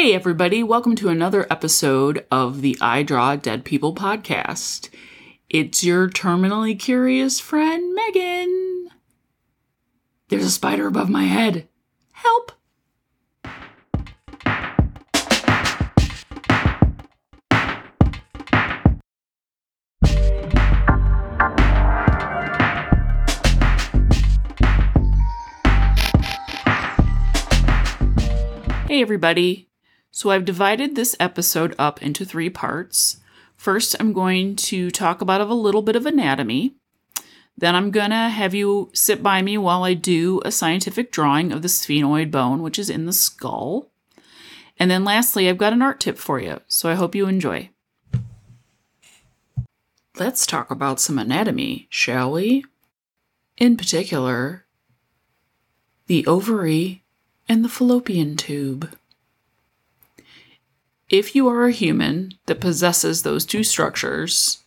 Hey, everybody, welcome to another episode of the I Draw Dead People podcast. It's your terminally curious friend, Megan. There's a spider above my head. Help! Hey, everybody. So, I've divided this episode up into three parts. First, I'm going to talk about a little bit of anatomy. Then, I'm going to have you sit by me while I do a scientific drawing of the sphenoid bone, which is in the skull. And then, lastly, I've got an art tip for you, so I hope you enjoy. Let's talk about some anatomy, shall we? In particular, the ovary and the fallopian tube. If you are a human that possesses those two structures,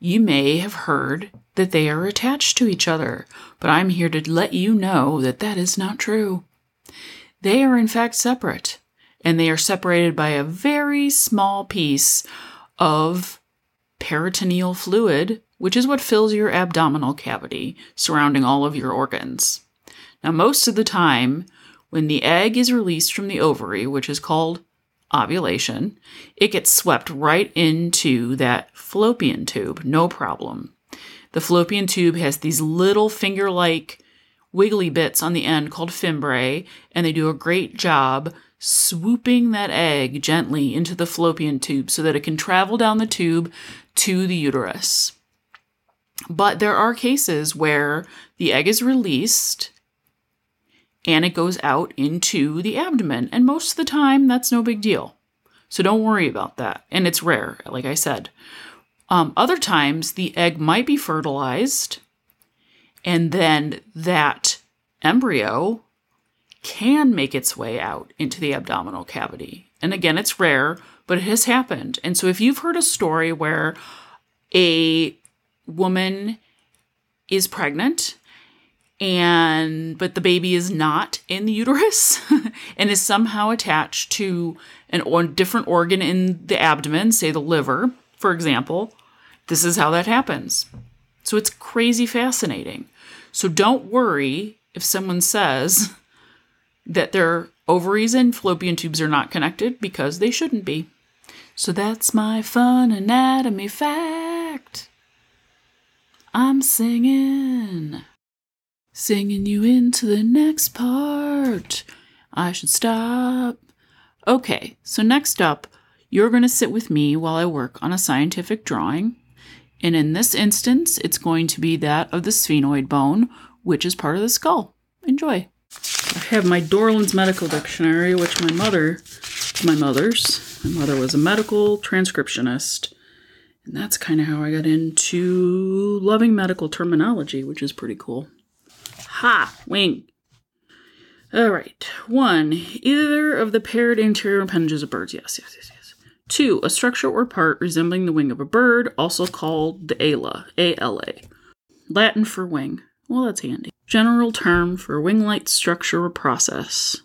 you may have heard that they are attached to each other, but I'm here to let you know that that is not true. They are in fact separate, and they are separated by a very small piece of peritoneal fluid, which is what fills your abdominal cavity surrounding all of your organs. Now, most of the time, when the egg is released from the ovary, which is called ovulation, it gets swept right into that fallopian tube, no problem. The fallopian tube has these little finger like wiggly bits on the end called fimbriae, and they do a great job swooping that egg gently into the fallopian tube so that it can travel down the tube to the uterus. But there are cases where the egg is released and it goes out into the abdomen. And most of the time, that's no big deal. So don't worry about that. And it's rare, like I said. Um, other times, the egg might be fertilized, and then that embryo can make its way out into the abdominal cavity. And again, it's rare, but it has happened. And so if you've heard a story where a woman is pregnant and but the baby is not in the uterus and is somehow attached to an or different organ in the abdomen, say the liver, for example. This is how that happens. So it's crazy fascinating. So don't worry if someone says that their ovaries and fallopian tubes are not connected because they shouldn't be. So that's my fun anatomy fact. I'm singing. Singing you into the next part. I should stop. Okay, so next up, you're going to sit with me while I work on a scientific drawing. And in this instance, it's going to be that of the sphenoid bone, which is part of the skull. Enjoy. I have my Dorland's Medical Dictionary, which my mother, my mother's, my mother was a medical transcriptionist. And that's kind of how I got into loving medical terminology, which is pretty cool. Ha! Wing. All right. One, either of the paired anterior appendages of birds. Yes, yes, yes, yes. Two, a structure or part resembling the wing of a bird, also called the ala, A-L-A. Latin for wing. Well, that's handy. General term for wing-like structure or process.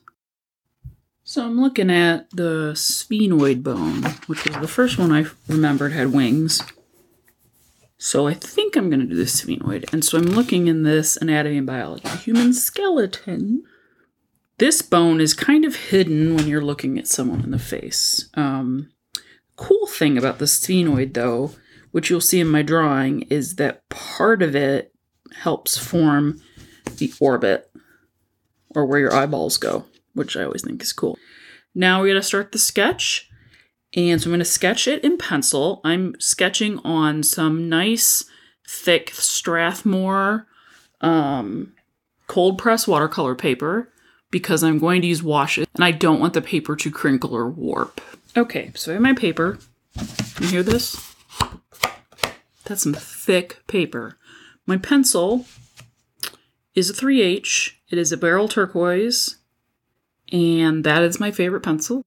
So I'm looking at the sphenoid bone, which was the first one I remembered had wings. So I think I'm going to do the sphenoid. And so I'm looking in this anatomy and biology. Human skeleton. This bone is kind of hidden when you're looking at someone in the face. Um, cool thing about the sphenoid, though, which you'll see in my drawing, is that part of it helps form the orbit or where your eyeballs go, which I always think is cool. Now we're going to start the sketch. And so I'm going to sketch it in pencil. I'm sketching on some nice, thick Strathmore um, cold press watercolor paper because I'm going to use washes and I don't want the paper to crinkle or warp. Okay, so I have my paper. You hear this? That's some thick paper. My pencil is a 3H. It is a Berol Turquoise, and that is my favorite pencil.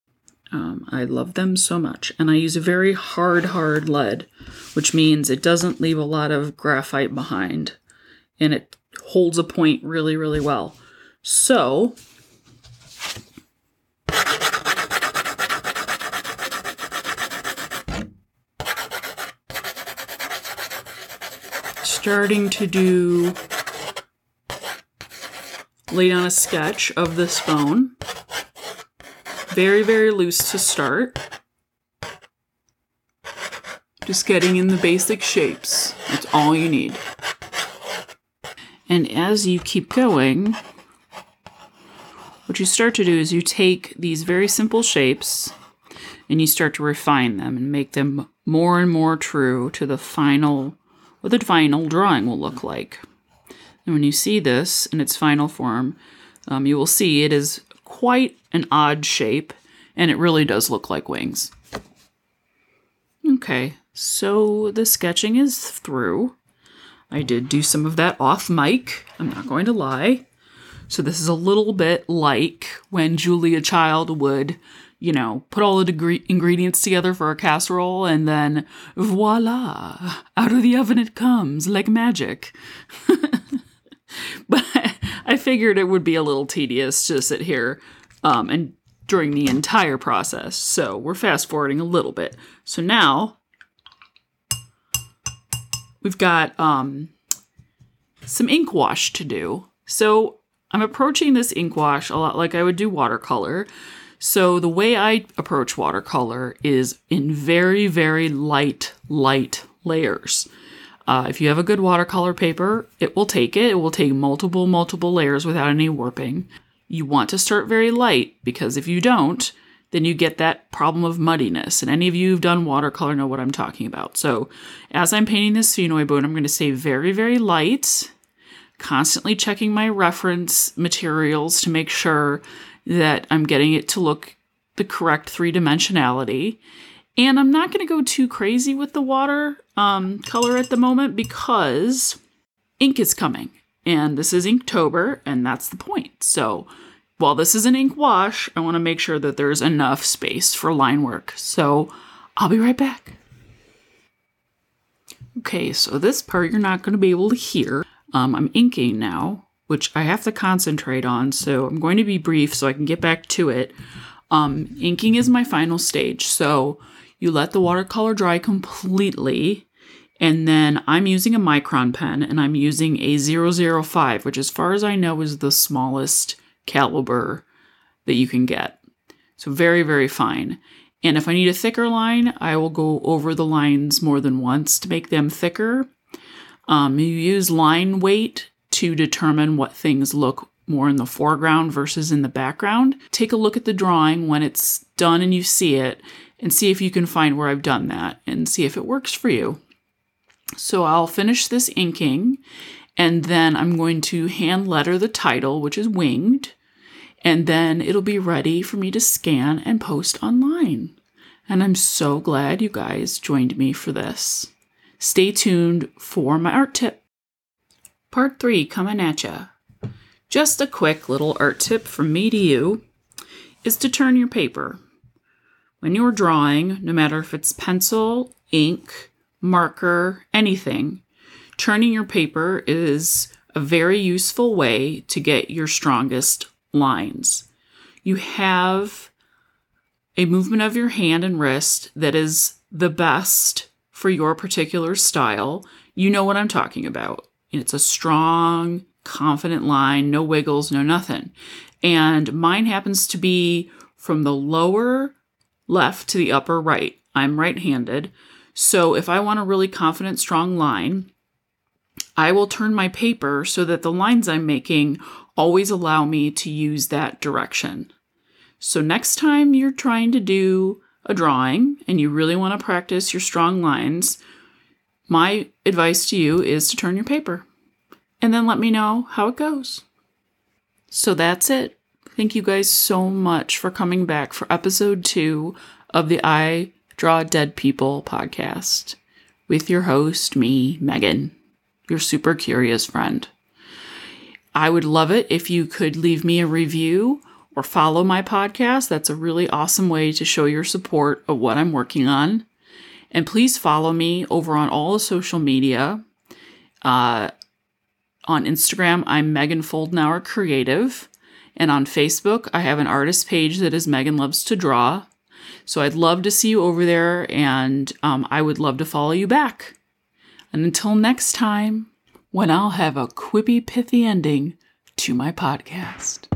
Um, I love them so much. And I use a very hard, hard lead, which means it doesn't leave a lot of graphite behind and it holds a point really, really well. So, starting to do lay down a sketch of this bone. Very, very loose to start. Just getting in the basic shapes. That's all you need. And as you keep going, what you start to do is you take these very simple shapes and you start to refine them and make them more and more true to the final what the final drawing will look like. And when you see this in its final form, um, you will see it is quite an odd shape and it really does look like wings. Okay, so the sketching is through. I did do some of that off mic, I'm not going to lie. So this is a little bit like when Julia Child would, you know, put all the ingredients together for a casserole and then voila, out of the oven it comes like magic. I figured it would be a little tedious to sit here um, and during the entire process. So we're fast forwarding a little bit. So now we've got um, some ink wash to do. So I'm approaching this ink wash a lot like I would do watercolor. So the way I approach watercolor is in very, very light, light layers. Uh, if you have a good watercolor paper, it will take it. It will take multiple, multiple layers without any warping. You want to start very light because if you don't, then you get that problem of muddiness. And any of you who've done watercolor know what I'm talking about. So as I'm painting this sphenoid bone, I'm going to stay very, very light, constantly checking my reference materials to make sure that I'm getting it to look the correct three dimensionality. And I'm not going to go too crazy with the water um, color at the moment because ink is coming. And this is Inktober, and that's the point. So while this is an ink wash, I want to make sure that there's enough space for line work. So I'll be right back. Okay, so this part you're not going to be able to hear. Um, I'm inking now, which I have to concentrate on, so I'm going to be brief so I can get back to it. Um, inking is my final stage, so you let the watercolor dry completely, and then I'm using a micron pen, and I'm using a 005, which, as far as I know, is the smallest caliber that you can get. So very, very fine. And if I need a thicker line, I will go over the lines more than once to make them thicker. Um, you use line weight to determine what things look more in the foreground versus in the background. Take a look at the drawing when it's done and you see it, and see if you can find where I've done that and see if it works for you. So I'll finish this inking and then I'm going to hand letter the title, which is winged, and then it'll be ready for me to scan and post online. And I'm so glad you guys joined me for this. Stay tuned for my art tip. Part 3 coming at ya. Just a quick little art tip from me to you is to turn your paper. When you're drawing, no matter if it's pencil, ink, marker, anything, Turning your paper is a very useful way to get your strongest lines. You have a movement of your hand and wrist that is the best for your particular style. You know what I'm talking about. It's a strong, confident line, no wiggles, no nothing. And mine happens to be from the lower left to the upper right. I'm right handed. So if I want a really confident, strong line, I will turn my paper so that the lines I'm making always allow me to use that direction. So next time you're trying to do a drawing and you really want to practice your strong lines, my advice to you is to turn your paper and then let me know how it goes. So that's it. Thank you guys so much for coming back for episode two of the I Draw Dead People podcast with your host, me, Megan your super curious friend. I would love it if you could leave me a review or follow my podcast. That's a really awesome way to show your support of what I'm working on. And please follow me over on all the social media. Uh, on Instagram, I'm Megan Foldenauer Creative. And on Facebook, I have an artist page that is Megan Loves to Draw. So I'd love to see you over there, and um, I would love to follow you back. And until next time, when I'll have a quippy, pithy ending to my podcast.